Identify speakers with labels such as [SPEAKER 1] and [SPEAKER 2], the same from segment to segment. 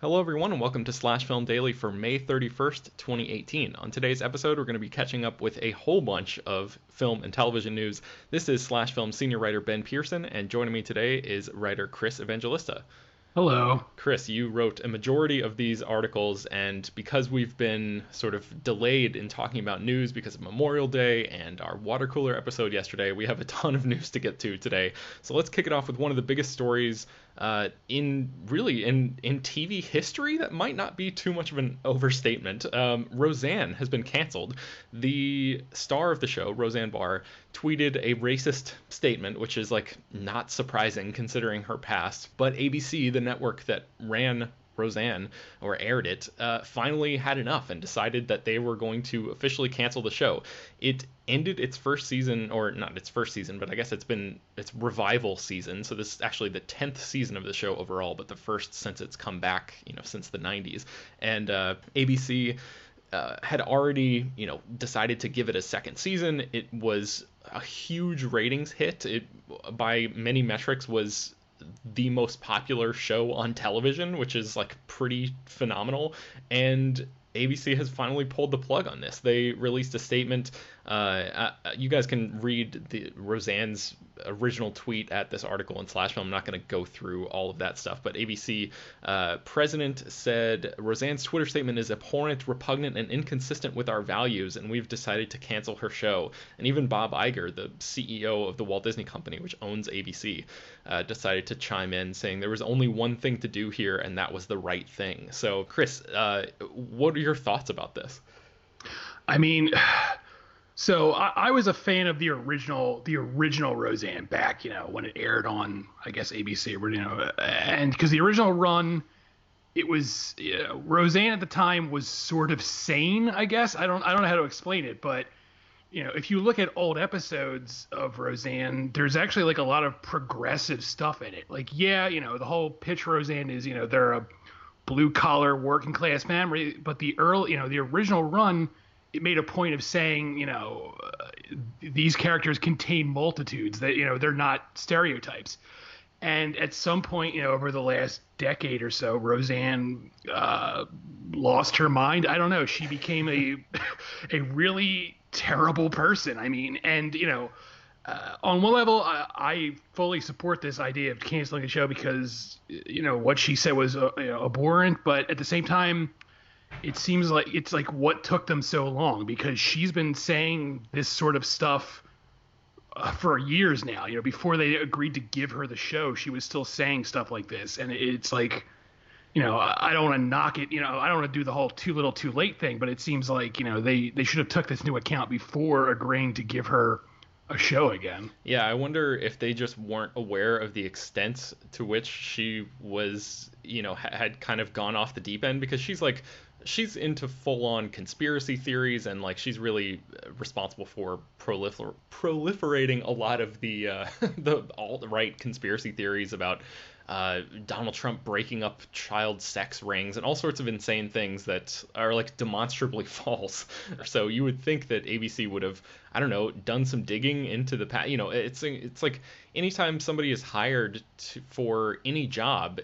[SPEAKER 1] Hello, everyone, and welcome to Slash Film Daily for May 31st, 2018. On today's episode, we're going to be catching up with a whole bunch of film and television news. This is Slash Film senior writer Ben Pearson, and joining me today is writer Chris Evangelista.
[SPEAKER 2] Hello.
[SPEAKER 1] Chris, you wrote a majority of these articles, and because we've been sort of delayed in talking about news because of Memorial Day and our water cooler episode yesterday, we have a ton of news to get to today. So let's kick it off with one of the biggest stories uh, in really in in TV history. That might not be too much of an overstatement. Um, Roseanne has been canceled. The star of the show, Roseanne Barr, tweeted a racist statement, which is like not surprising considering her past. But ABC, the network that ran Roseanne or aired it, uh, finally had enough and decided that they were going to officially cancel the show. It ended its first season, or not its first season, but I guess it's been its revival season. So this is actually the tenth season of the show overall, but the first since it's come back, you know, since the 90s. And uh, ABC. Uh, had already, you know, decided to give it a second season. It was a huge ratings hit. It, by many metrics, was the most popular show on television, which is like pretty phenomenal. And ABC has finally pulled the plug on this. They released a statement. Uh, you guys can read the Roseanne's original tweet at this article in Slash Film. I'm not going to go through all of that stuff, but ABC uh, president said Roseanne's Twitter statement is abhorrent, repugnant, and inconsistent with our values, and we've decided to cancel her show. And even Bob Iger, the CEO of the Walt Disney Company, which owns ABC, uh, decided to chime in saying there was only one thing to do here, and that was the right thing. So, Chris, uh, what are your thoughts about this?
[SPEAKER 2] I mean, so I, I, was a fan of the original, the original Roseanne back, you know, when it aired on, I guess ABC, you know, and because the original run, it was you know, Roseanne at the time was sort of sane, I guess. I don't, I don't know how to explain it, but you know, if you look at old episodes of Roseanne, there's actually like a lot of progressive stuff in it. Like, yeah, you know, the whole pitch Roseanne is, you know, they're a blue collar working class family, but the early, you know, the original run it made a point of saying, you know, uh, these characters contain multitudes that you know they're not stereotypes. And at some point, you know, over the last decade or so, Roseanne uh, lost her mind. I don't know. She became a a really terrible person. I mean, and you know, uh, on one level, I, I, fully support this idea of canceling the show because you know what she said was uh, you know, abhorrent, but at the same time, it seems like it's like what took them so long because she's been saying this sort of stuff uh, for years now. You know, before they agreed to give her the show, she was still saying stuff like this, and it's like, you know, I don't want to knock it. You know, I don't want to do the whole too little, too late thing, but it seems like you know they they should have took this into account before agreeing to give her a show again.
[SPEAKER 1] Yeah, I wonder if they just weren't aware of the extent to which she was, you know, had kind of gone off the deep end because she's like she's into full-on conspiracy theories and like she's really uh, responsible for prolifer- proliferating a lot of the uh, the alt-right conspiracy theories about uh, Donald Trump breaking up child sex rings and all sorts of insane things that are like demonstrably false. so you would think that ABC would have, I don't know, done some digging into the past. You know, it's it's like anytime somebody is hired to, for any job,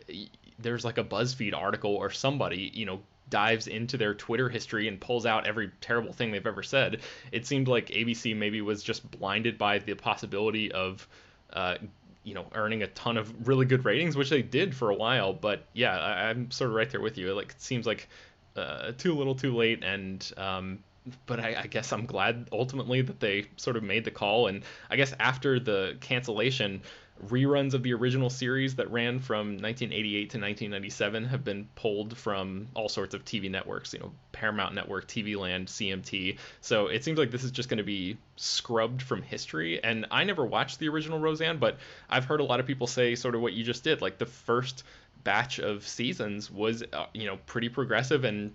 [SPEAKER 1] there's like a BuzzFeed article or somebody, you know, dives into their Twitter history and pulls out every terrible thing they've ever said. It seemed like ABC maybe was just blinded by the possibility of, uh, you know, earning a ton of really good ratings, which they did for a while. But yeah, I, am sort of right there with you. Like it seems like uh, too little, too late, and um, but I, I, guess I'm glad ultimately that they sort of made the call. And I guess after the cancellation, reruns of the original series that ran from 1988 to 1997 have been pulled from all sorts of TV networks, you know, Paramount Network, TV Land, CMT. So it seems like this is just going to be scrubbed from history. And I never watched the original Roseanne, but I've heard a lot of people say sort of what you just did. Like the first batch of seasons was, uh, you know, pretty progressive and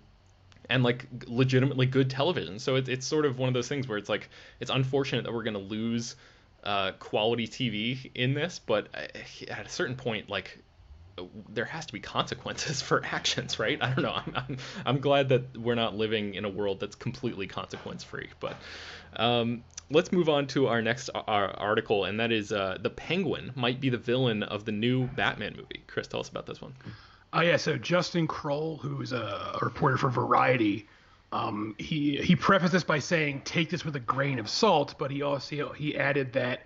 [SPEAKER 1] and like legitimately good television. So it's it's sort of one of those things where it's like it's unfortunate that we're going to lose uh, quality TV in this, but uh, at a certain point, like there has to be consequences for actions, right? I don't know. I'm, I'm, I'm glad that we're not living in a world that's completely consequence free. But um, let's move on to our next our article, and that is uh, the Penguin might be the villain of the new Batman movie. Chris, tell us about this one.
[SPEAKER 2] Oh yeah, so Justin Kroll, who's a reporter for Variety, um, he he prefaced this by saying, "Take this with a grain of salt," but he also he added that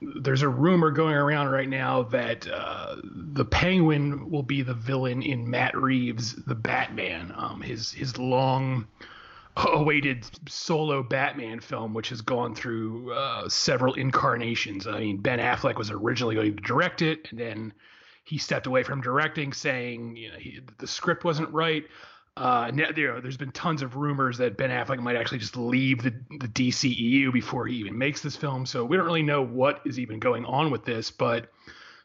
[SPEAKER 2] there's a rumor going around right now that uh, the Penguin will be the villain in Matt Reeves' The Batman, um, his his long awaited solo Batman film, which has gone through uh, several incarnations. I mean, Ben Affleck was originally going to direct it, and then he stepped away from directing, saying you know he, the script wasn't right. Uh, there's been tons of rumors that Ben Affleck might actually just leave the, the DCEU before he even makes this film. So we don't really know what is even going on with this, but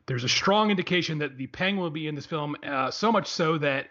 [SPEAKER 2] there's a strong indication that the Penguin will be in this film. Uh, so much so that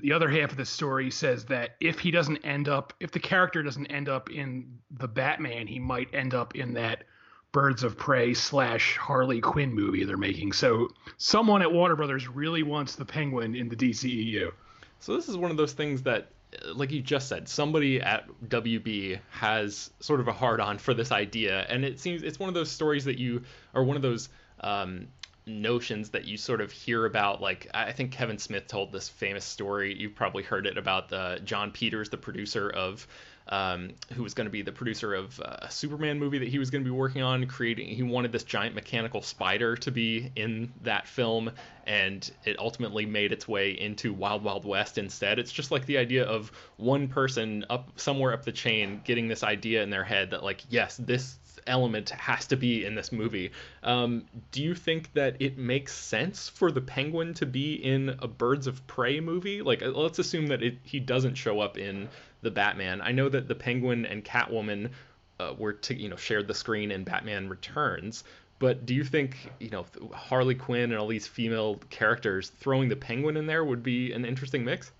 [SPEAKER 2] the other half of the story says that if he doesn't end up, if the character doesn't end up in the Batman, he might end up in that Birds of Prey slash Harley Quinn movie they're making. So someone at Warner Brothers really wants the Penguin in the DCEU.
[SPEAKER 1] So this is one of those things that like you just said, somebody at WB has sort of a hard on for this idea, and it seems it's one of those stories that you are one of those um, notions that you sort of hear about. Like I think Kevin Smith told this famous story. You've probably heard it about the Jon Peters, the producer of um, who was going to be the producer of uh, a Superman movie that he was going to be working on, creating. He wanted this giant mechanical spider to be in that film, and it ultimately made its way into Wild Wild West instead. It's just like the idea of one person up somewhere up the chain getting this idea in their head that like, yes, this element has to be in this movie. Um, do you think that it makes sense for the Penguin to be in a Birds of Prey movie? Like, uh, let's assume that it, he doesn't show up in the Batman. I know that the Penguin and Catwoman uh, were to you know shared the screen in Batman Returns. But do you think you know Harley Quinn and all these female characters throwing the Penguin in there would be an interesting mix?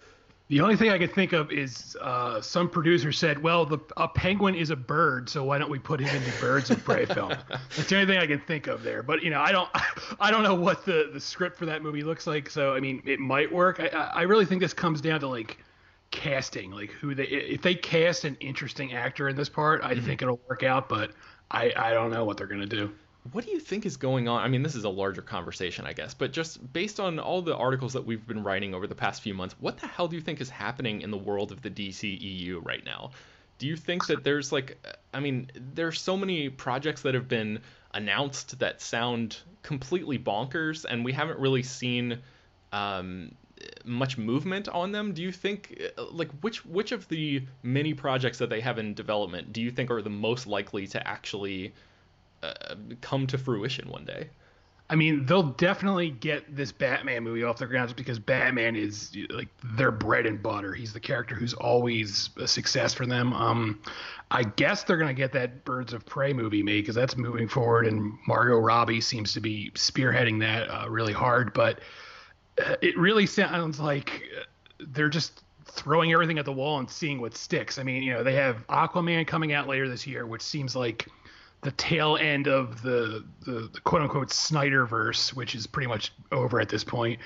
[SPEAKER 2] The only thing I could think of is uh, some producer said, "Well, the a penguin is a bird, so why don't we put him in the Birds of Prey film?" That's the only thing I can think of there. But you know, I don't, I don't know what the the script for that movie looks like. So I mean, it might work. I, I really think this comes down to like casting, like who they if they cast an interesting actor in this part, I mm-hmm. think it'll work out. But I I don't know what they're gonna do.
[SPEAKER 1] what do you think is going on? I mean, this is a larger conversation, I guess, but just based on all the articles that we've been writing over the past few months, what the hell do you think is happening in the world of the DCEU right now? Do you think that there's like, I mean, there's so many projects that have been announced that sound completely bonkers, and we haven't really seen um, much movement on them. Do you think, like, which which of the many projects that they have in development do you think are the most likely to actually uh, come to fruition one day?
[SPEAKER 2] I mean, they'll definitely get this Batman movie off the ground because Batman is like their bread and butter. He's the character who's always a success for them. Um, I guess they're gonna get that Birds of Prey movie made because that's moving forward, and Margot Robbie seems to be spearheading that uh, really hard. But uh, it really sounds like they're just throwing everything at the wall and seeing what sticks. I mean, you know, they have Aquaman coming out later this year, which seems like the tail end of the, the, the quote unquote Snyderverse, which is pretty much over at this point.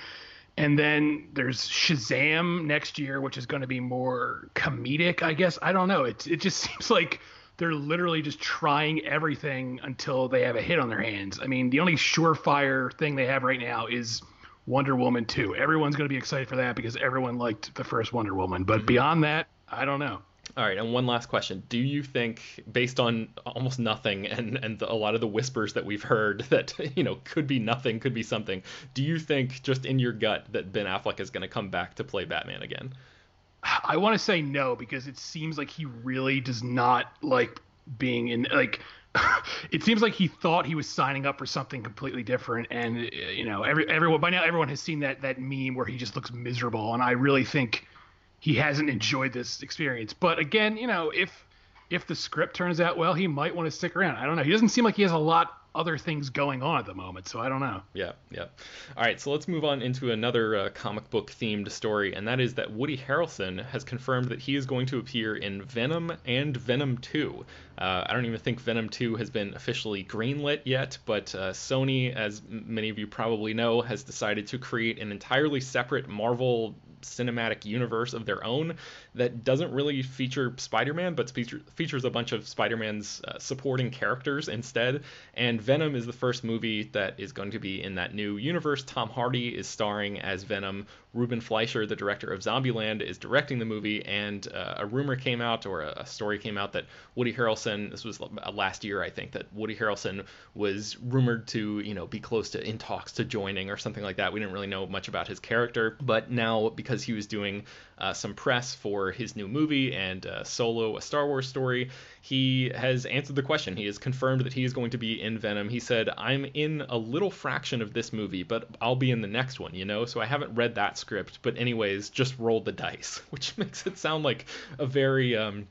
[SPEAKER 2] And then there's Shazam next year, which is going to be more comedic, I guess. I don't know. It it just seems like they're literally just trying everything until they have a hit on their hands. I mean, the only surefire thing they have right now is Wonder Woman 2. Everyone's going to be excited for that because everyone liked the first Wonder Woman. But mm-hmm. beyond that, I don't know.
[SPEAKER 1] All right, and one last question: Do you think, based on almost nothing and and a lot of the whispers that we've heard that you know could be nothing, could be something, do you think just in your gut that Ben Affleck is going to come back to play Batman again?
[SPEAKER 2] I want to say no because it seems like he really does not like being in like. it seems like he thought he was signing up for something completely different, and uh, you know, every everyone by now everyone has seen that that meme where he just looks miserable, and I really think he hasn't enjoyed this experience. But again, you know, if if the script turns out well, he might want to stick around. I don't know. He doesn't seem like he has a lot other things going on at the moment, so I don't know.
[SPEAKER 1] Yeah, yeah. All right, so let's move on into another uh, comic book themed story, and that is that Woody Harrelson has confirmed that he is going to appear in Venom and Venom 2. Uh, I don't even think Venom 2 has been officially greenlit yet, but uh, Sony, as many of you probably know, has decided to create an entirely separate Marvel cinematic universe of their own that doesn't really feature Spider-Man, but feature, features a bunch of Spider-Man's uh, supporting characters instead. And Venom is the first movie that is going to be in that new universe. Tom Hardy is starring as Venom. Ruben Fleischer, the director of Zombieland, is directing the movie. And uh, a rumor came out, or a, a, story came out, that Woody Harrelson. This was last year, I think, that Woody Harrelson was rumored to, you know, be close to in talks to joining or something like that. We didn't really know much about his character, but now because he was doing uh, some press for his new movie and uh, Solo, a Star Wars story, he has answered the question. He has confirmed that he is going to be in Venom. He said, I'm in a little fraction of this movie, but I'll be in the next one, you know? So I haven't read that script, but, anyways, just roll the dice, which makes it sound like a very. Um,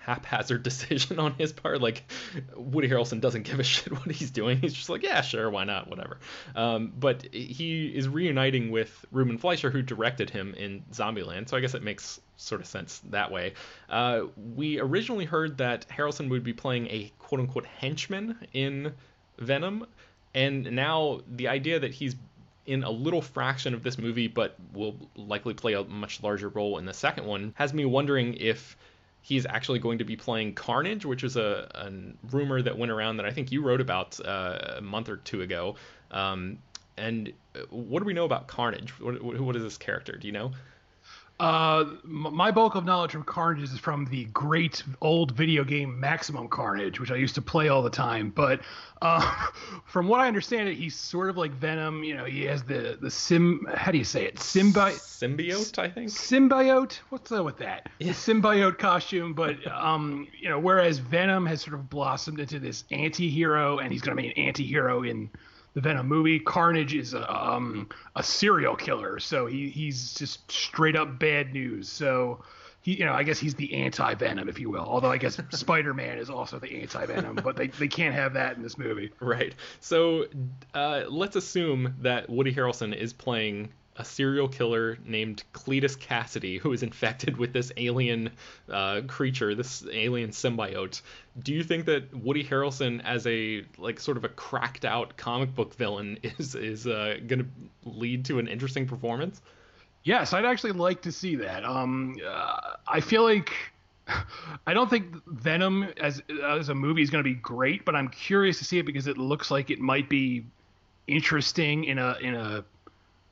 [SPEAKER 1] haphazard decision on his part. Like Woody Harrelson doesn't give a shit what he's doing. He's just like, yeah, sure, why not, whatever. Um, but he is reuniting with Ruben Fleischer, who directed him in Zombieland. So I guess it makes sort of sense that way. Uh, we originally heard that Harrelson would be playing a quote unquote henchman in Venom, and now the idea that he's in a little fraction of this movie, but will likely play a much larger role in the second one, has me wondering if he's actually going to be playing Carnage, which is a, a rumor that went around that I think you wrote about uh, a month or two ago. Um, and uh, what do we know about Carnage? What, what is this character? Do you know?
[SPEAKER 2] Uh, my bulk of knowledge from Carnage is from the great old video game Maximum Carnage, which I used to play all the time. But uh, from what I understand, it he's sort of like Venom. You know, he has the the sim. How do you say it? Symbi-
[SPEAKER 1] symbiote, I think.
[SPEAKER 2] Symbiote. What's up with that? Yeah. Symbiote costume. But um, you know, whereas Venom has sort of blossomed into this anti-hero, and he's going to be an anti-hero in the Venom movie. Carnage is a, um, a serial killer, so he, he's just straight up bad news. So he, you know, I guess he's the anti Venom, if you will. Although I guess Spider Man is also the anti Venom, but they, they can't have that in this movie.
[SPEAKER 1] Right. So uh, let's assume that Woody Harrelson is playing a serial killer named Cletus Kasady who is infected with this alien uh, creature, this alien symbiote. Do you think that Woody Harrelson, as a like sort of a cracked out comic book villain, is is uh, going to lead to an interesting performance?
[SPEAKER 2] Yes, I'd actually like to see that. Um, uh, I feel like I don't think Venom as as a movie is going to be great, but I'm curious to see it because it looks like it might be interesting in a in a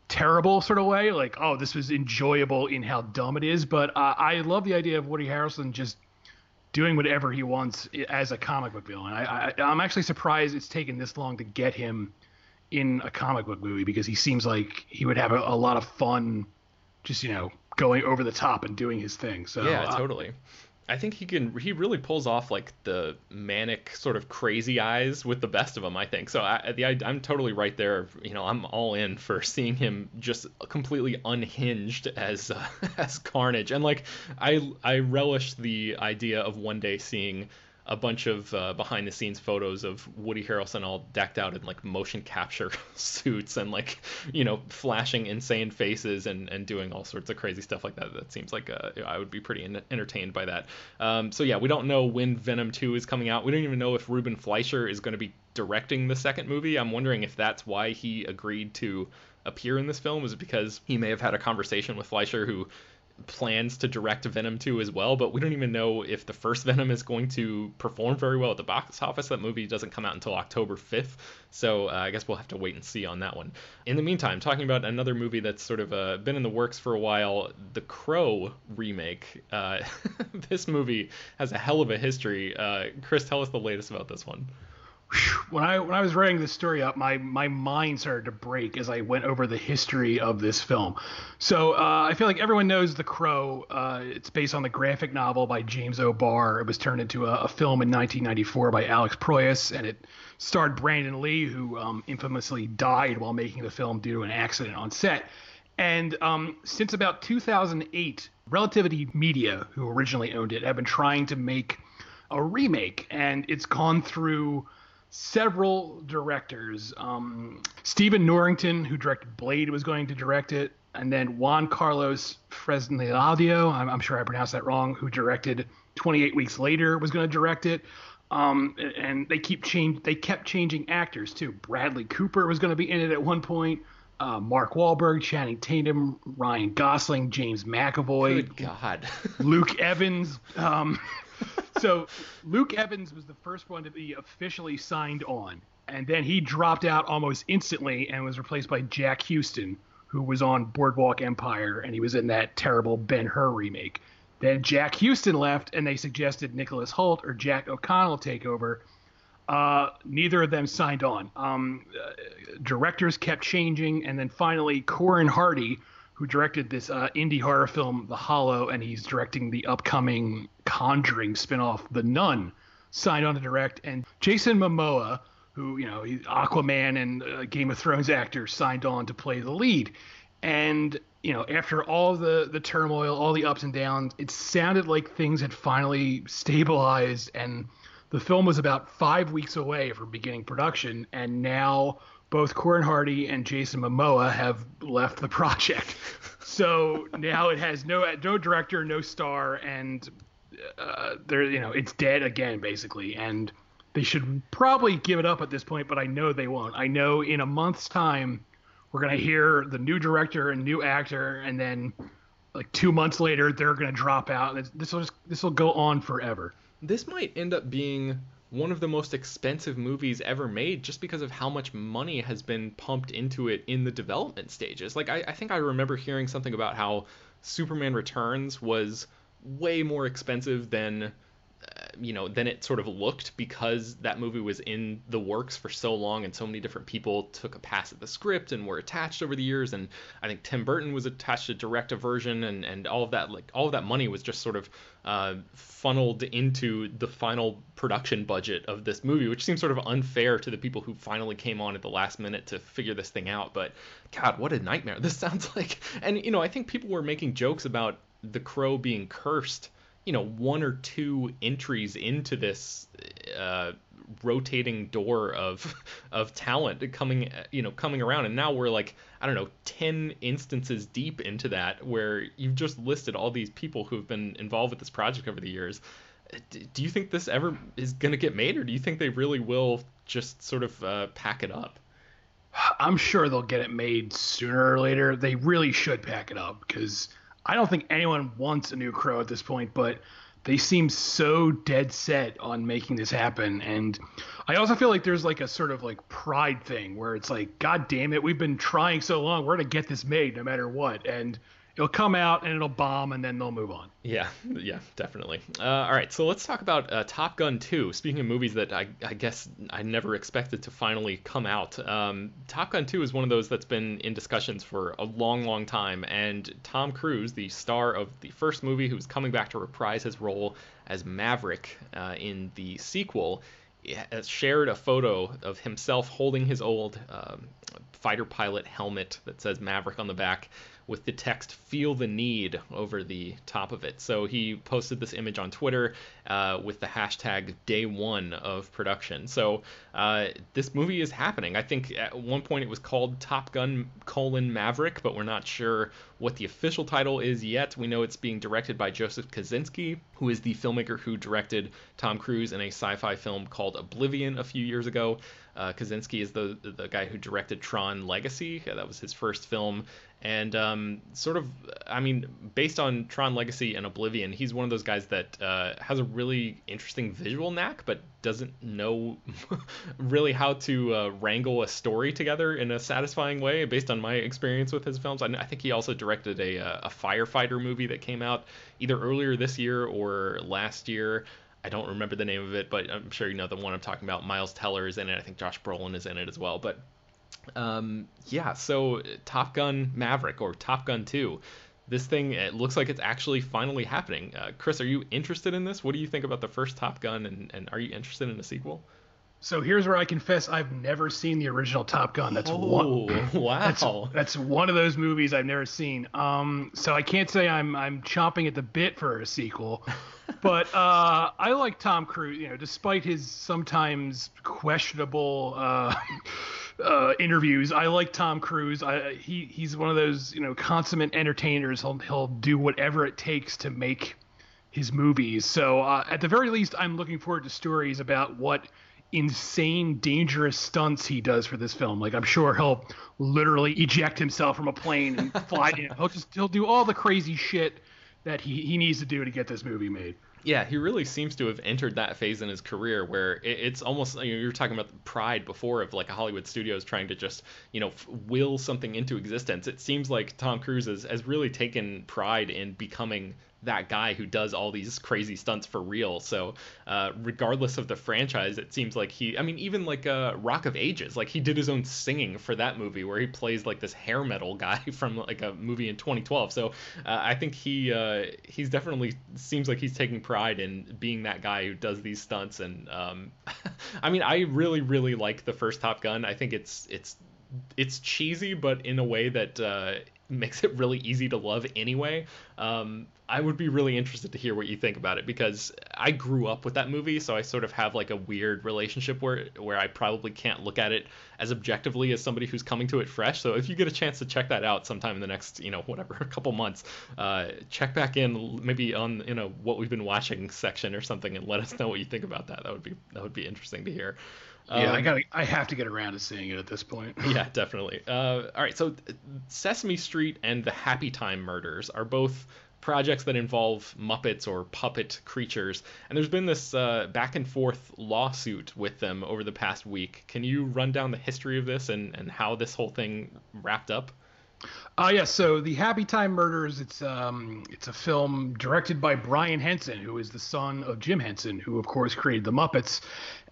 [SPEAKER 2] terrible sort of way. Like, oh, this was enjoyable in how dumb it is. But uh, I love the idea of Woody Harrelson just doing whatever he wants as a comic book villain. I, I I'm actually surprised it's taken this long to get him in a comic book movie because he seems like he would have a, a lot of fun, just you know, going over the top and doing his thing. So
[SPEAKER 1] yeah,
[SPEAKER 2] uh,
[SPEAKER 1] totally. I think he can. He really pulls off like the manic sort of crazy eyes with the best of them. I think so. I, the, I, I'm totally right there. You know, I'm all in for seeing him just completely unhinged as uh, as Carnage, and like I I relish the idea of one day seeing a bunch of uh, behind the scenes photos of Woody Harrelson all decked out in like motion capture suits and like you know flashing insane faces and and doing all sorts of crazy stuff like that. That seems like uh, I would be pretty in- entertained by that. Um, so yeah, we don't know when Venom 2 is coming out. We don't even know if Ruben Fleischer is going to be directing the second movie. I'm wondering if that's why he agreed to appear in this film was because he may have had a conversation with Fleischer who plans to direct Venom 2 as well, but we don't even know if the first Venom is going to perform very well at the box office. That movie doesn't come out until October 5th, so uh, I guess we'll have to wait and see on that one. In the meantime, talking about another movie that's sort of uh, been in the works for a while, The Crow remake. Uh, this movie has a hell of a history. Uh, Chris, tell us the latest about this one
[SPEAKER 2] when I when I was writing this story up, my my mind started to break as I went over the history of this film. So uh, I feel like everyone knows The Crow. Uh, it's based on the graphic novel by James O'Barr. It was turned into a, a film in 1994 by Alex Proyas, and it starred Brandon Lee, who um, infamously died while making the film due to an accident on set. And um, since about 2008, Relativity Media, who originally owned it, have been trying to make a remake, and it's gone through several directors. Um, Stephen Norrington, who directed Blade, was going to direct it, and then Juan Carlos Fresnadillo, I'm, I'm sure I pronounced that wrong, who directed 28 Weeks Later, was going to direct it. Um, and they keep change. They kept changing actors too. Bradley Cooper was going to be in it at one point. Uh, Mark Wahlberg, Channing Tatum, Ryan Gosling, James McAvoy,
[SPEAKER 1] Good God,
[SPEAKER 2] Luke Evans. Um, so Luke Evans was the first one to be officially signed on, and then he dropped out almost instantly and was replaced by Jack Huston, who was on Boardwalk Empire, and he was in that terrible Ben Hur remake. Then Jack Huston left, and they suggested Nicholas Hoult or Jack O'Connell take over. Uh, neither of them signed on. Um, uh, directors kept changing, and then finally, Corin Hardy, who directed this uh, indie horror film, The Hollow, and he's directing the upcoming Conjuring spinoff, The Nun, signed on to direct. And Jason Momoa, who, you know, Aquaman and uh, Game of Thrones actor, signed on to play the lead. And, you know, after all the, the turmoil, all the ups and downs, it sounded like things had finally stabilized and the film was about five weeks away from beginning production. And now both Corin Hardy and Jason Momoa have left the project. so now it has no no director, no star, and uh, they're you know it's dead again basically. And they should probably give it up at this point, but I know they won't. I know in a month's time we're gonna hear the new director and new actor, and then like two months later they're gonna drop out. This will just this will go on forever.
[SPEAKER 1] This might end up being one of the most expensive movies ever made just because of how much money has been pumped into it in the development stages. Like, I, I think I remember hearing something about how Superman Returns was way more expensive than you know than it sort of looked because that movie was in the works for so long and so many different people took a pass at the script and were attached over the years. And I think Tim Burton was attached to direct a version and and all of that like all of that money was just sort of uh, funneled into the final production budget of this movie which seems sort of unfair to the people who finally came on at the last minute to figure this thing out. But god what a nightmare this sounds like. And you know I think people were making jokes about the crow being cursed you know one or two entries into this uh, rotating door of of talent coming you know coming around. And now we're like I don't know 10 instances deep into that where you've just listed all these people who have been involved with this project over the years. Do you think this ever is going to get made or do you think they really will just sort of uh, pack it up?
[SPEAKER 2] I'm sure they'll get it made sooner or later. They really should pack it up because I don't think anyone wants a new Crow at this point, but they seem so dead set on making this happen. And i also feel like there's like a sort of like pride thing where it's like god damn it we've been trying so long. We're to get this made no matter what. And it'll come out and it'll bomb and then they'll move on.
[SPEAKER 1] Yeah, yeah, definitely. Uh, all right, so let's talk about uh, Top Gun 2. Speaking of movies that I, I, guess I never expected to finally come out, um, Top Gun 2 is one of those that's been in discussions for a long, long time. And Tom Cruise, the star of the first movie, who's coming back to reprise his role as Maverick uh, in the sequel, shared a photo of himself holding his old um, fighter pilot helmet that says Maverick on the back with the text feel the need over the top of it. So he posted this image on Twitter uh, with the hashtag day one of production. So uh, this movie is happening. I think at one point it was called Top Gun colon Maverick, but we're not sure what the official title is yet. We know it's being directed by Joseph Kosinski, who is the filmmaker who directed Tom Cruise in a sci-fi film called Oblivion a few years ago. Uh, Kosinski is the the guy who directed Tron Legacy. That was his first film, and um, sort of, I mean, based on Tron Legacy and Oblivion, he's one of those guys that uh, has a really interesting visual knack, but doesn't know really how to uh, wrangle a story together in a satisfying way. Based on my experience with his films, I, I think he also directed a, uh, a firefighter movie that came out either earlier this year or last year. I don't remember the name of it, but I'm sure you know the one I'm talking about. Miles Teller is in it. I think Josh Brolin is in it as well. But um, yeah, so Top Gun Maverick or Top Gun 2. This thing it looks like it's actually finally happening. Uh, Chris, are you interested in this? What do you think about the first Top Gun, and, and are you interested in a sequel?
[SPEAKER 2] So here's where I confess I've never seen the original Top Gun. That's
[SPEAKER 1] oh,
[SPEAKER 2] one.
[SPEAKER 1] Wow.
[SPEAKER 2] That's, that's, one of those movies I've never seen. Um, so I can't say I'm I'm chomping at the bit for a sequel, but uh, I like Tom Cruise. You know, despite his sometimes questionable. Uh, uh, interviews. I like Tom Cruise. I, he he's one of those you know consummate entertainers. He'll he'll do whatever it takes to make his movies. So uh, at the very least, I'm looking forward to stories about what insane, dangerous stunts he does for this film. Like I'm sure he'll literally eject himself from a plane and fly. in. He'll just he'll do all the crazy shit that he, he needs to do to get this movie made.
[SPEAKER 1] Yeah, he really seems to have entered that phase in his career where it's almost you, know, you were talking about pride before of like a Hollywood studios trying to just you know will something into existence. It seems like Tom Cruise has, has really taken pride in becoming that guy who does all these crazy stunts for real. So uh, regardless of the franchise, it seems like he. I mean, even like uh, Rock of Ages, like he did his own singing for that movie where he plays like this hair metal guy from like a movie in 2012. So uh, I think he uh, he's definitely seems like he's taking pride in being that guy who does these stunts. And um, I mean, I really really like the first Top Gun. I think it's it's it's cheesy, but in a way that uh, makes it really easy to love anyway. Um, I would be really interested to hear what you think about it because I grew up with that movie, so I sort of have like a weird relationship where where I probably can't look at it as objectively as somebody who's coming to it fresh. So if you get a chance to check that out sometime in the next, you know, whatever, a couple months, uh, check back in maybe on you know what we've been watching section or something and let us know what you think about that. That would be that would be interesting to hear.
[SPEAKER 2] Yeah, um, I got. I have to get around to seeing it at this point.
[SPEAKER 1] yeah, definitely. Uh, all right, so Sesame Street and the Happy Time Murders are both projects that involve Muppets or puppet creatures, and there's been this uh, back and forth lawsuit with them over the past week. Can you run down the history of this and and how this whole thing wrapped up?
[SPEAKER 2] Uh, yeah, so the Happy Time Murders, it's um, it's a film directed by Brian Henson, who is the son of Jim Henson, who of course created the Muppets,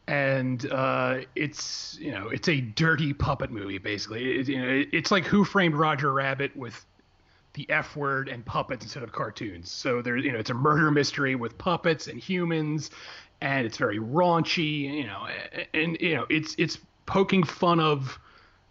[SPEAKER 2] and uh, it's you know it's a dirty puppet movie basically. It, you know, it's like Who Framed Roger Rabbit with the F word and puppets instead of cartoons. So there's you know it's a murder mystery with puppets and humans, and it's very raunchy. You know, and, you know it's it's poking fun of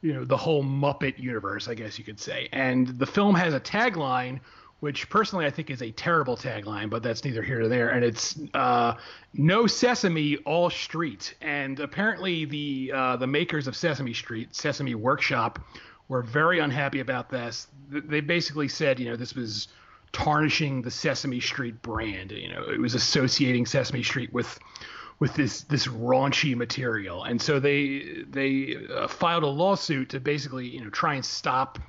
[SPEAKER 2] you know the whole Muppet universe, I guess you could say. And the film has a tagline which personally I think is a terrible tagline, but that's neither here nor there. And it's uh, "No Sesame, all street." And apparently, the uh, the makers of Sesame Street, Sesame Workshop, were very unhappy about this. They basically said, you know, this was tarnishing the Sesame Street brand. You know, it was associating Sesame Street with with this this raunchy material, and so they they uh, filed a lawsuit to basically you know try and stop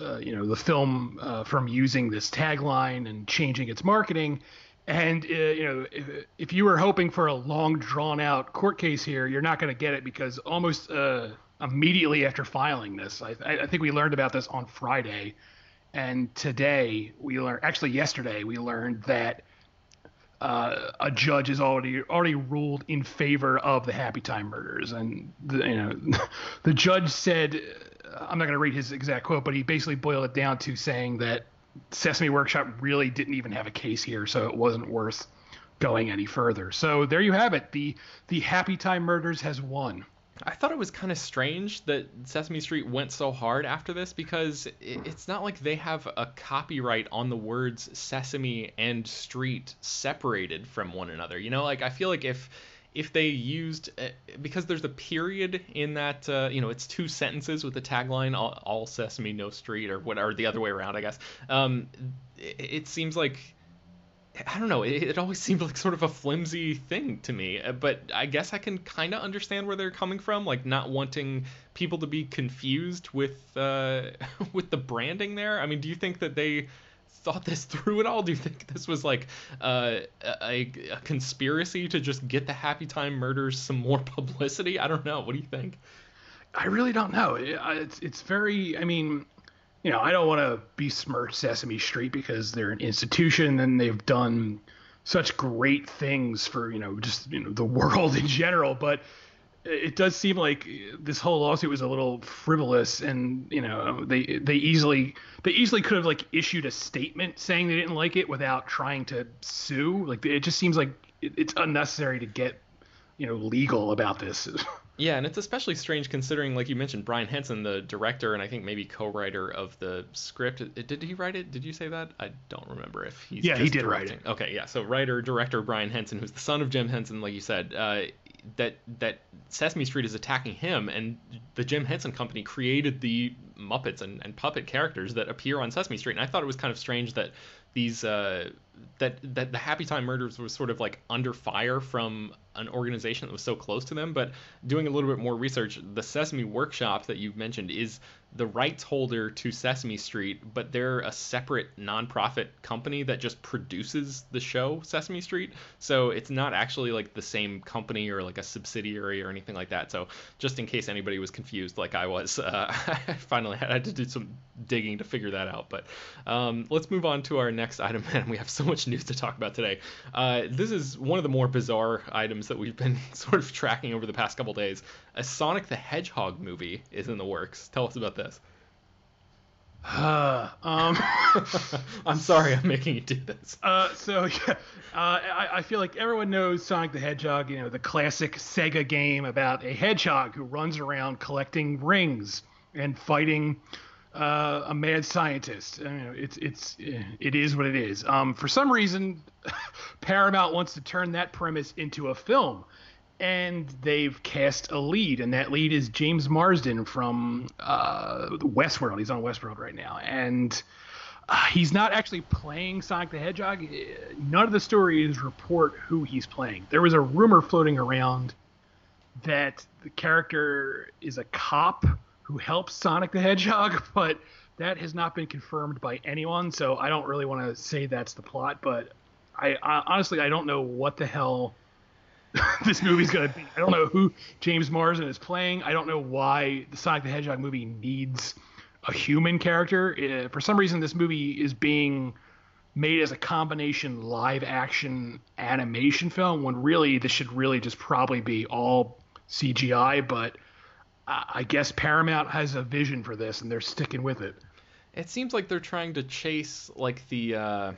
[SPEAKER 2] uh, you know the film uh, from using this tagline and changing its marketing And uh, you know, if, if, you were hoping for a long, drawn-out court case here, you're not going to get it because almost uh, immediately after filing this, I, I, think we learned about this on Friday, and today we learned, actually yesterday we learned that uh, a judge has already already ruled in favor of the Happy Time murders, and the, you know, the judge said, I'm not going to read his exact quote, but he basically boiled it down to saying that Sesame Workshop really didn't even have a case here, so it wasn't worth going any further. So there you have it. The the Happy Time Murders has won.
[SPEAKER 1] I thought it was kind of strange that Sesame Street went so hard after this because it's not like they have a copyright on the words Sesame and Street separated from one another. You know, like I feel like if if they used uh, because there's a period in that uh, you know it's two sentences with the tagline all, all, sesame no street or whatever the other way around i guess um, it, it, seems like i don't know it, it, always seemed like sort of a flimsy thing to me uh, but i guess i can kind of understand where they're coming from like not wanting people to be confused with uh, with the branding there i mean do you think that they thought this through at all? Do you think this was like uh, a, a, conspiracy to just get the Happy Time murders some more publicity? I don't know. What do you think?
[SPEAKER 2] I really don't know. It's it's very. I mean, you know, I don't want to besmirch Sesame Street because they're an institution and they've done such great things for you know just you know the world in general, but it does seem like this whole lawsuit was a little frivolous and you know they they easily they easily could have like issued a statement saying they didn't like it without trying to sue. Like it just seems like it's unnecessary to get you know legal about this
[SPEAKER 1] yeah and it's especially strange considering like you mentioned brian henson the director and i think maybe co-writer of the script did he write it did you say that i don't remember if he's
[SPEAKER 2] yeah he did directing. write
[SPEAKER 1] it okay yeah so writer director brian henson who's the son of jim henson like you said uh, that that Sesame Street is attacking him, and the Jim Henson Company created the Muppets and, and puppet characters that appear on Sesame Street. And I thought it was kind of strange that these uh, that that the Happy Time Murders was sort of like under fire from an organization that was so close to them. But doing a little bit more research, the Sesame Workshop that you've mentioned is the rights holder to Sesame Street, but they're a separate nonprofit company that just produces the show Sesame Street. So it's not actually like the same company or like a subsidiary or anything like that. So just in case anybody was confused, like I was, uh, I finally had to do some digging to figure that out. But um, let's move on to our next item, man. We have so much news to talk about today. Uh, this is one of the more bizarre items that we've been sort of tracking over the past couple days. A Sonic the Hedgehog movie is in the works. Tell us about this.
[SPEAKER 2] Um,
[SPEAKER 1] I'm sorry, I'm making you do this.
[SPEAKER 2] Uh, so yeah, uh, I, I, feel like everyone knows Sonic the Hedgehog. You know, the classic Sega game about a hedgehog who runs around collecting rings and fighting uh, a mad scientist. You know, it's it's it is what it is. Um, for some reason, Paramount wants to turn that premise into a film and they've cast a lead, and that lead is James Marsden from uh, Westworld. He's on Westworld right now, and uh, he's not actually playing Sonic the Hedgehog. None of the stories report who he's playing. There was a rumor floating around that the character is a cop who helps Sonic the Hedgehog, but that has not been confirmed by anyone. So I don't really want to say that's the plot, but I, I honestly I don't know what the hell this movie's gonna be. I don't know who James Marsden is playing. I don't know why the Sonic the Hedgehog movie needs a human character. Uh, for some reason, this movie is being made as a combination live action animation film when really this should really just probably be all CGI. But I guess Paramount has a vision for this and they're sticking with it.
[SPEAKER 1] It seems like they're trying to chase like the. Uh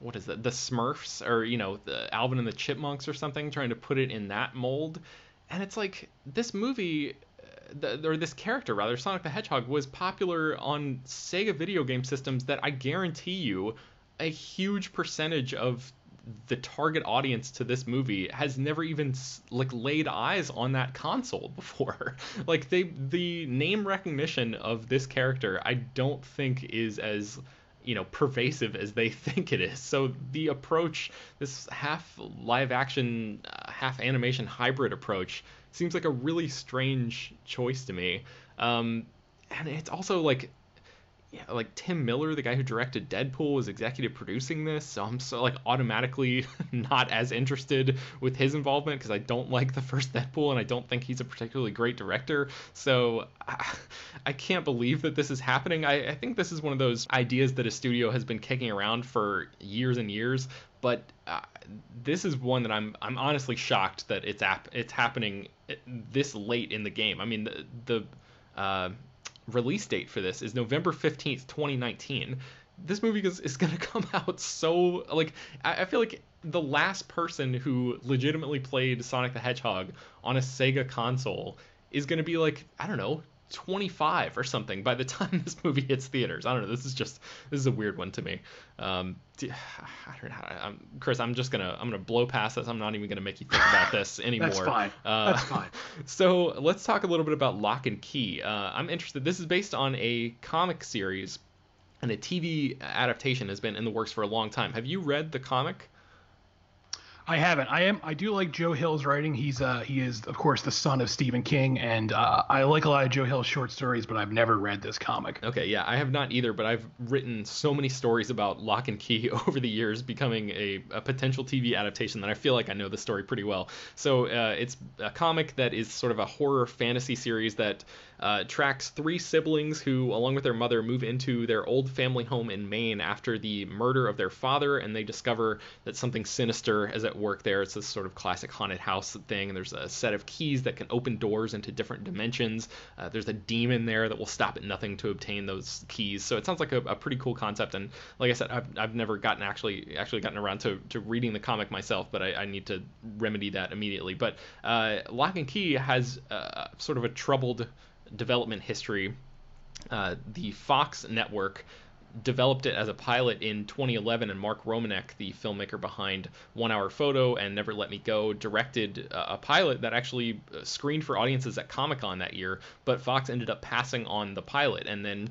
[SPEAKER 1] what is that? The Smurfs or you know the Alvin and the Chipmunks or something, trying to put it in that mold. And it's like this movie, uh, or this character rather, Sonic the Hedgehog, was popular on Sega video game systems that I guarantee you, a huge percentage of the target audience to this movie has never even like laid eyes on that console before. like they the name recognition of this character I don't think is as you know pervasive as they think it is. So the approach this half live action uh, half animation hybrid approach seems like a really strange choice to me. Um, and it's also like yeah, like Tim Miller, the guy who directed Deadpool, is executive producing this, so I'm so like automatically not as interested with his involvement because I don't like the first Deadpool and I don't think he's a particularly great director. So I, I can't believe that this is happening. I, I think this is one of those ideas that a studio has been kicking around for years and years, but uh, this is one that I'm I'm honestly shocked that it's ap- it's happening this late in the game. I mean the the uh, release date for this is November 15th, 2019. This movie is, is going to come out so like I, I feel like the last person who legitimately played Sonic the Hedgehog on a Sega console is going to be like I don't know 25 or something by the time this movie hits theaters. I don't know. This is just this is a weird one to me. Um, I don't know. I'm, Chris, I'm just gonna I'm gonna blow past this. I'm not even gonna make you think about this anymore.
[SPEAKER 2] That's fine. Uh, That's fine.
[SPEAKER 1] So let's talk a little bit about Locke and Key. Uh, I'm interested. This is based on a comic series, and a TV adaptation has been in the works for a long time. Have you read the comic?
[SPEAKER 2] I haven't. I am. I do like Joe Hill's writing. He's uh he is of course the son of Stephen King, and uh, I like a lot of Joe Hill's short stories, but I've never read this comic.
[SPEAKER 1] Okay, yeah, I have not either, but I've written so many stories about Locke and Key over the years, becoming a, a potential TV adaptation that I feel like I know the story pretty well. So uh, it's a comic that is sort of a horror fantasy series that uh, tracks three siblings who, along with their mother, move into their old family home in Maine after the murder of their father, and they discover that something sinister is at work there. It's this sort of classic haunted house thing, and there's a set of keys that can open doors into different dimensions. Uh, there's a demon there that will stop at nothing to obtain those keys. So it sounds like a, a pretty cool concept, and like I said, I've, I've never gotten actually actually gotten around to, to reading the comic myself, but I, I need to remedy that immediately. But uh, Locke and Key has uh, sort of a troubled development history, uh, the Fox network developed it as a pilot in 2011, and Mark Romanek, the filmmaker behind One Hour Photo and Never Let Me Go, directed a pilot that actually uh, screened for audiences at Comic Con that year. But Fox ended up passing on the pilot, and then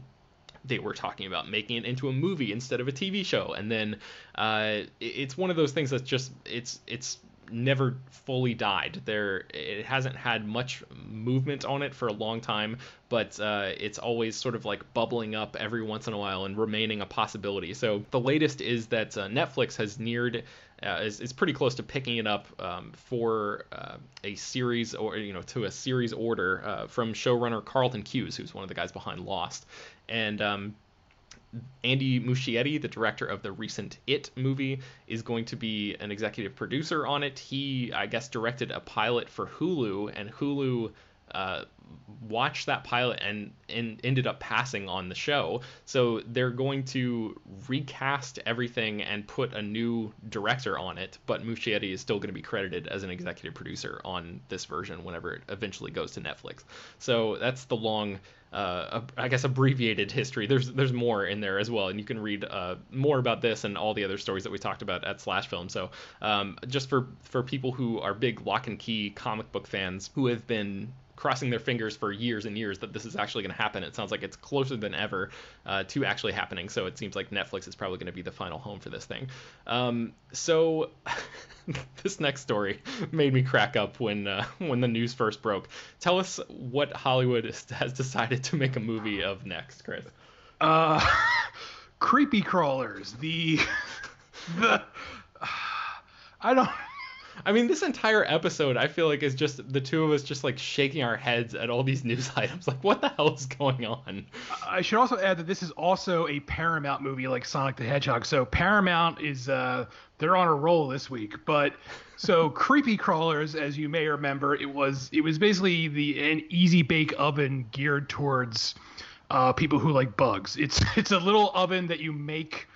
[SPEAKER 1] they were talking about making it into a movie instead of a TV show. And then uh, it's one of those things that's just it's it's never fully died. There, it hasn't had much movement on it for a long time, but uh, it's always sort of like bubbling up every once in a while and remaining a possibility. So the latest is that uh, Netflix has neared. Uh, is, is pretty close to picking it up um, for uh, a series or you know to a series order uh, from showrunner Carlton Cuse, who's one of the guys behind Lost, and um, Andy Muschietti, the director of the recent It movie, is going to be an executive producer on it. He, I guess, directed a pilot for Hulu, and Hulu uh, watched that pilot and, and ended up passing on the show. So they're going to recast everything and put a new director on it, but Muschietti is still going to be credited as an executive producer on this version whenever it eventually goes to Netflix. So that's the long uh, I guess abbreviated history. There's there's more in there as well, and you can read uh, more about this and all the other stories that we talked about at Slash Film. So um, just for for people who are big Locke and Key comic book fans who have been crossing their fingers for years and years that this is actually going to happen. It sounds like it's closer than ever uh, to actually happening. So it seems like Netflix is probably going to be the final home for this thing. Um, so this next story made me crack up when uh, when the news first broke. Tell us what Hollywood has decided to make a movie of next, Chris.
[SPEAKER 2] Uh, creepy crawlers. The the. I don't.
[SPEAKER 1] I mean, this entire episode, I feel like, is just the two of us just like shaking our heads at all these news items. Like, what the hell is going on?
[SPEAKER 2] I should also add that this is also a Paramount movie, like Sonic the Hedgehog. So Paramount is uh, they're on a roll this week. But so creepy crawlers, as you may remember, it was it was basically the an easy bake oven geared towards uh, people who like bugs. It's it's a little oven that you make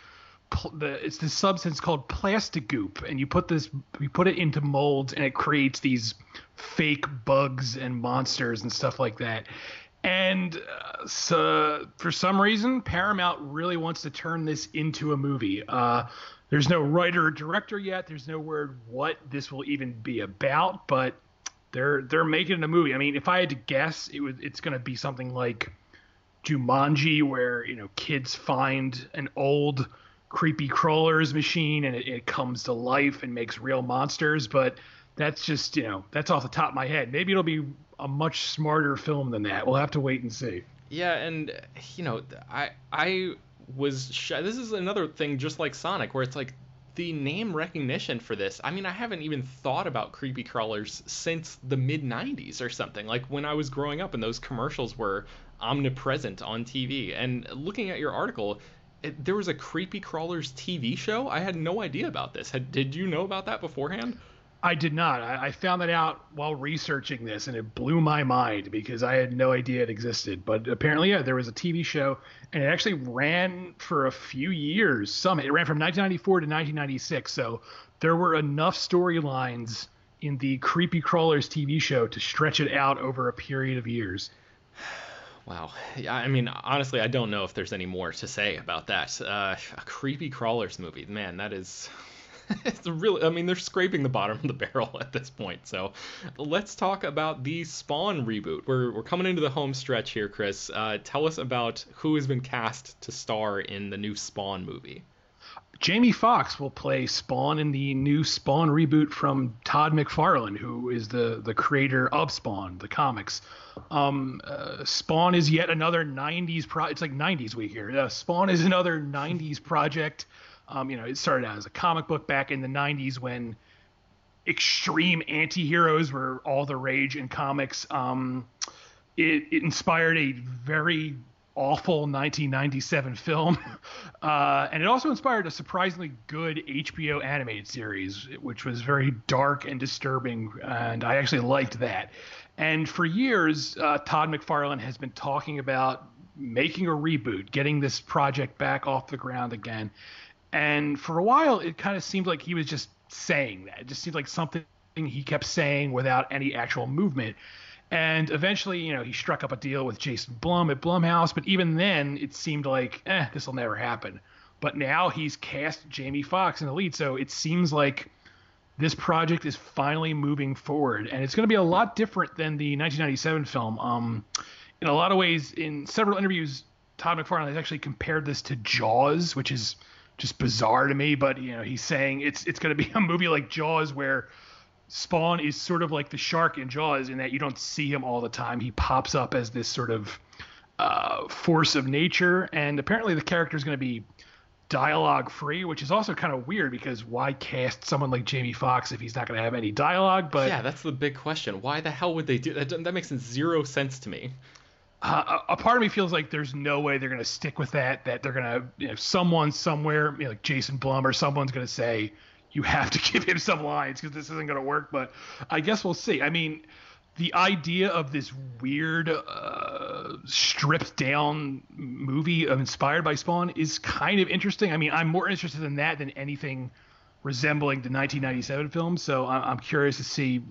[SPEAKER 2] the it's this substance called Plasti-Goop, and you put this you put it into molds, and it creates these fake bugs and monsters and stuff like that. And uh, so, for some reason, Paramount really wants to turn this into a movie. Uh, there's no writer or director yet. There's no word what this will even be about, but they're they're making a movie. I mean, if I had to guess, it would it's going to be something like Jumanji, where you know kids find an old creepy crawlers machine and it, it, comes to life and makes real monsters. But that's just, you know, that's off the top of my head. Maybe it'll be a much smarter film than that. We'll have to wait and see.
[SPEAKER 1] Yeah, and you know, I I was this is another thing just like Sonic where it's like the name recognition for this. I mean, I haven't even thought about creepy crawlers since the mid 90s or something. Like when I was growing up and those commercials were omnipresent on TV. And looking at your article, it, there was a creepy crawlers TV show. I had no idea about this. Had, did you know about that beforehand?
[SPEAKER 2] I did not. I, I, found that out while researching this, and it blew my mind because I had no idea it existed. But apparently, yeah, there was a TV show, and it actually ran for a few years. Some it ran from 1994 to 1996, so there were enough storylines in the Creepy Crawlers TV show to stretch it out over a period of years.
[SPEAKER 1] Wow. Yeah, I mean, honestly, I don't know if there's any more to say about that. Uh, a Creepy Crawlers movie, man, that is it's really, I mean, they're scraping the bottom of the barrel at this point. So let's talk about the Spawn reboot. We're, we're coming into the home stretch here, Chris. Uh, tell us about who has been cast to star in the new Spawn movie.
[SPEAKER 2] Jamie Foxx will play Spawn in the new Spawn reboot from Todd McFarlane, who is the the creator of Spawn, the comics. Um, uh, Spawn is yet another '90s pro. It's like '90s week here. Uh, Spawn is another '90s project um, you know, it started out as a comic book back in the 90s when extreme anti-heroes were all the rage in comics. Um, it, it, inspired a very awful 1997 film, uh, and it also inspired a surprisingly good HBO animated series, which was very dark and disturbing, and I actually liked that. And for years, uh, Todd McFarlane has been talking about making a reboot, getting this project back off the ground again. And for a while, it kind of seemed like he was just saying that. It just seemed like something he kept saying without any actual movement. And eventually, you know, he struck up a deal with Jason Blum at Blumhouse, but even then, it seemed like, eh, this will never happen. But now he's cast Jamie Foxx in the lead, so it seems like this project is finally moving forward, and it's going to be a lot different than the 1997 film. Um, in a lot of ways, in several interviews, Todd McFarlane has actually compared this to Jaws, which is just bizarre to me. But you know, he's saying it's it's going to be a movie like Jaws where Spawn is sort of like the shark in Jaws in that you don't see him all the time. He pops up as this sort of uh, force of nature, and apparently the character is going to be dialogue free, which is also kind of weird because why cast someone like Jamie Foxx if he's not going to have any dialogue? But
[SPEAKER 1] yeah, that's the big question. Why the hell would they do that? That makes zero sense to me
[SPEAKER 2] uh, a part of me feels like there's no way they're going to stick with that. That they're going to, you know, someone somewhere, you know, like Jason Blum or someone's going to say, you have to give him some lines because this isn't going to work. But I guess we'll see. I mean, the idea of this weird, uh, stripped down movie inspired by Spawn is kind of interesting. I mean, I'm more interested in that than anything resembling the 1997 film. So I'm curious to see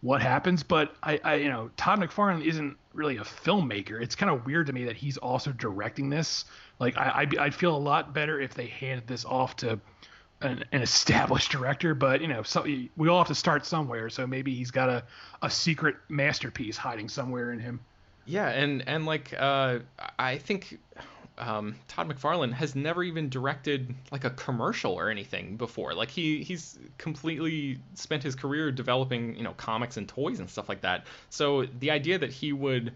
[SPEAKER 2] what happens. But I, I you know, Todd McFarlane isn't really a filmmaker. It's kind of weird to me that he's also directing this. Like I, I'd, I'd feel a lot better if they handed this off to an, an, established director, but you know, so, we all have to start somewhere. So maybe he's got a, a secret masterpiece hiding somewhere in him.
[SPEAKER 1] Yeah, and and like uh, I think um, Todd McFarlane has never even directed like a commercial or anything before. Like he he's completely spent his career developing you know comics and toys and stuff like that. So the idea that he would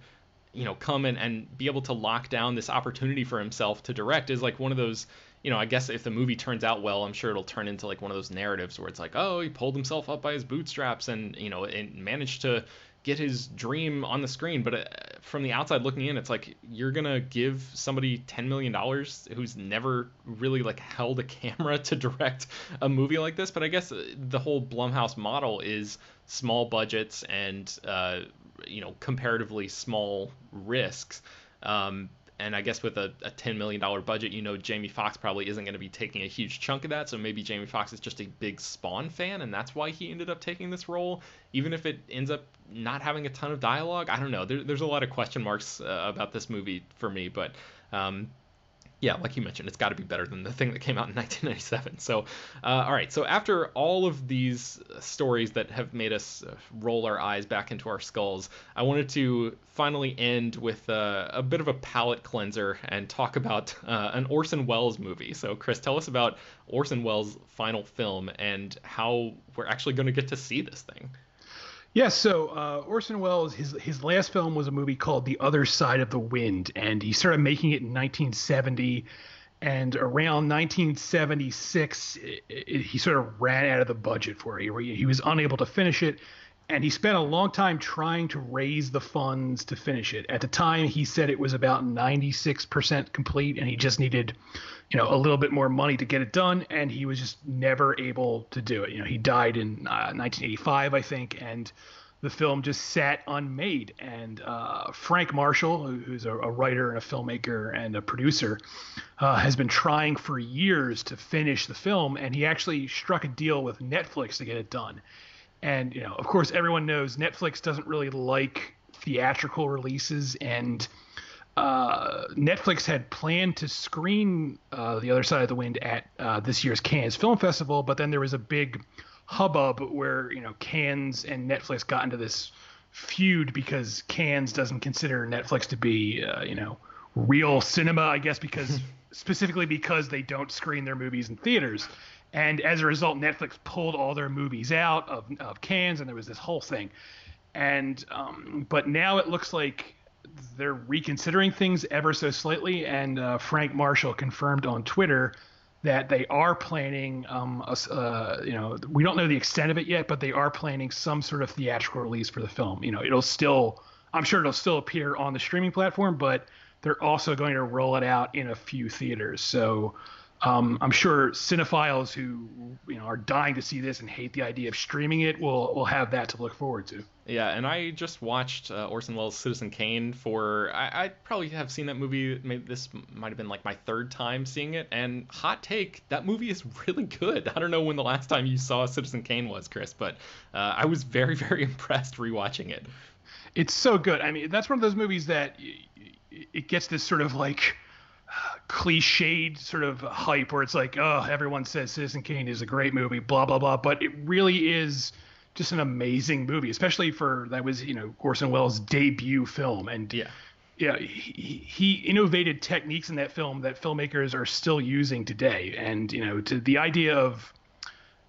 [SPEAKER 1] you know come in and be able to lock down this opportunity for himself to direct is like one of those you know, I guess if the movie turns out well, I'm sure it'll turn into like one of those narratives where it's like, oh, he pulled himself up by his bootstraps and you know, and managed to get his dream on the screen. But uh, from the outside looking in, it's like you're gonna give somebody ten million dollars who's never really like held a camera to direct a movie like this. But I guess uh, the whole Blumhouse model is small budgets and uh, you know comparatively small risks. Um, and I guess with a, a $10 million budget, you know, Jamie Foxx probably isn't going to be taking a huge chunk of that. So maybe Jamie Foxx is just a big Spawn fan, and that's why he ended up taking this role, even if it ends up not having a ton of dialogue. I don't know. There, there's a lot of question marks uh, about this movie for me, but um, yeah, like you mentioned, it's got to be better than the thing that came out in 1997. So, uh, all right. So after all of these stories that have made us uh, roll our eyes back into our skulls, I wanted to finally end with uh, a bit of a palate cleanser and talk about uh, an Orson Welles movie. So, Chris, tell us about Orson Welles' final film and how we're actually going to get to see this thing.
[SPEAKER 2] Yeah, so uh, Orson Welles, his his last film was a movie called The Other Side of the Wind, and he started making it in 1970. And around 1976, it, it, he sort of ran out of the budget for it. He, he was unable to finish it, and he spent a long time trying to raise the funds to finish it. At the time, he said it was about 96% complete, and he just needed, you know, a little bit more money to get it done. And he was just never able to do it. You know, he died in uh, 1985, I think, and the film just sat unmade. And uh, Frank Marshall, who's a, a, writer and a filmmaker and a producer, uh, has been trying for years to finish the film, and he actually struck a deal with Netflix to get it done. And you know, of course, everyone knows Netflix doesn't really like theatrical releases, and uh, Netflix had planned to screen uh, The Other Side of the Wind at uh, this year's Cannes Film Festival, but then there was a big hubbub where you know Cannes and Netflix got into this feud because Cannes doesn't consider Netflix to be uh, you know real cinema, I guess because specifically because they don't screen their movies in theaters. And as a result, Netflix pulled all their movies out of, of Cannes, and there was this whole thing. And um, but now it looks like they're reconsidering things ever so slightly. And uh, Frank Marshall confirmed on Twitter that they are planning, um, a, uh, you know, we don't know the extent of it yet, but they are planning some sort of theatrical release for the film. You know, it'll still, I'm sure it'll still appear on the streaming platform, but they're also going to roll it out in a few theaters. So um, I'm sure cinephiles who you know are dying to see this and hate the idea of streaming it will will have that to look forward to.
[SPEAKER 1] Yeah, and I just watched uh, Orson Welles' Citizen Kane for I, I probably have seen that movie. Maybe this might have been like my third time seeing it. And hot take, that movie is really good. I don't know when the last time you saw Citizen Kane was, Chris, but uh, I was very very impressed rewatching it.
[SPEAKER 2] It's so good. I mean, that's one of those movies that it gets this sort of like cliched sort of hype where it's like, oh, everyone says Citizen Kane is a great movie, blah blah blah, but it really is just an amazing movie, especially for that was you know Orson Welles' debut film, and
[SPEAKER 1] yeah,
[SPEAKER 2] yeah, he, he innovated techniques in that film that filmmakers are still using today, and you know to the idea of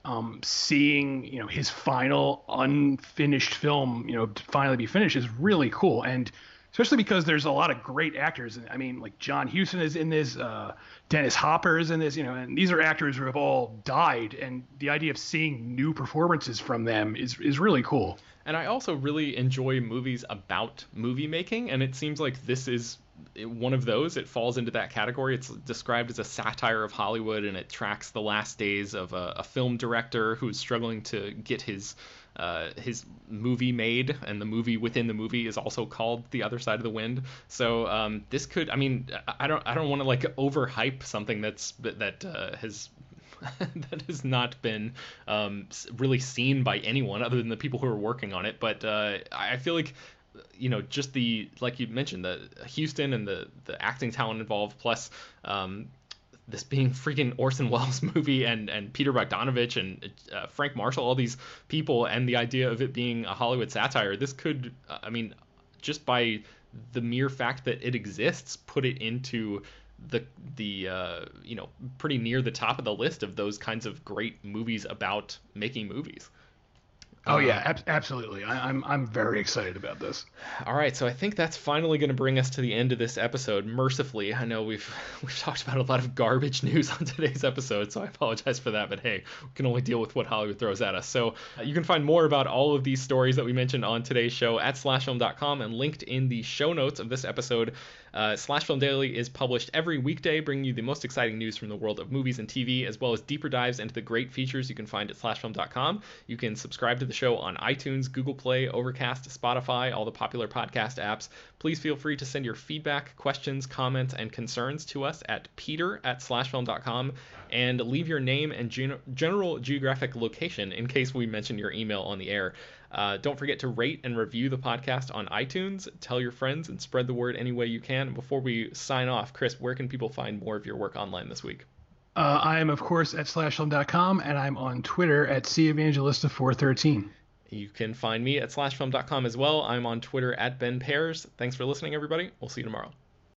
[SPEAKER 2] um, seeing you know his final unfinished film you know finally be finished is really cool. And especially because there's a lot of great actors. I mean, like John Huston is in this, uh, Dennis Hopper is in this, you know, and these are actors who have all died, and the idea of seeing new performances from them is is really cool.
[SPEAKER 1] And I also really enjoy movies about movie making, and it seems like this is one of those. It falls into that category. It's described as a satire of Hollywood, and it tracks the last days of a, a film director who's struggling to get his uh, his movie made, and the movie within the movie is also called The Other Side of the Wind. So um, this could, I mean, I don't, I don't want to like overhype something that's that uh, has that has not been um, really seen by anyone other than the people who are working on it. But uh, I feel like you know just the like you mentioned the Huston and the the acting talent involved plus um, this being freaking Orson Welles movie and and Peter Bogdanovich and uh, Frank Marshall, all these people, and the idea of it being a Hollywood satire. This could, uh, I mean, just by the mere fact that it exists, put it into the the uh, you know pretty near the top of the list of those kinds of great movies about making movies.
[SPEAKER 2] Oh yeah, um, ab- absolutely. I, am I'm, I'm very excited about this.
[SPEAKER 1] All right, so I think that's finally going to bring us to the end of this episode. Mercifully, I know we've we've talked about a lot of garbage news on today's episode, so I apologize for that. But hey, we can only deal with what Hollywood throws at us. So uh, you can find more about all of these stories that we mentioned on today's show at slashfilm.com and linked in the show notes of this episode. Uh, Slash Film Daily is published every weekday, bringing you the most exciting news from the world of movies and TV, as well as deeper dives into the great features you can find at slashfilm.com. You can subscribe to the show on iTunes, Google Play, Overcast, Spotify, all the popular podcast apps. Please feel free to send your feedback, questions, comments, and concerns to us at peter at slashfilm.com and leave your name and gen- general geographic location in case we mention your email on the air. Uh, don't forget to rate and review the podcast on iTunes. Tell your friends and spread the word any way you can. Before we sign off, Chris, where can people find more of your work online this week?
[SPEAKER 2] Uh, I am, of course, at slashfilm.com, and I'm on Twitter at cevangelista413.
[SPEAKER 1] You can find me at slashfilm.com as well. I'm on Twitter at Ben Pears. Thanks for listening, everybody. We'll see you tomorrow.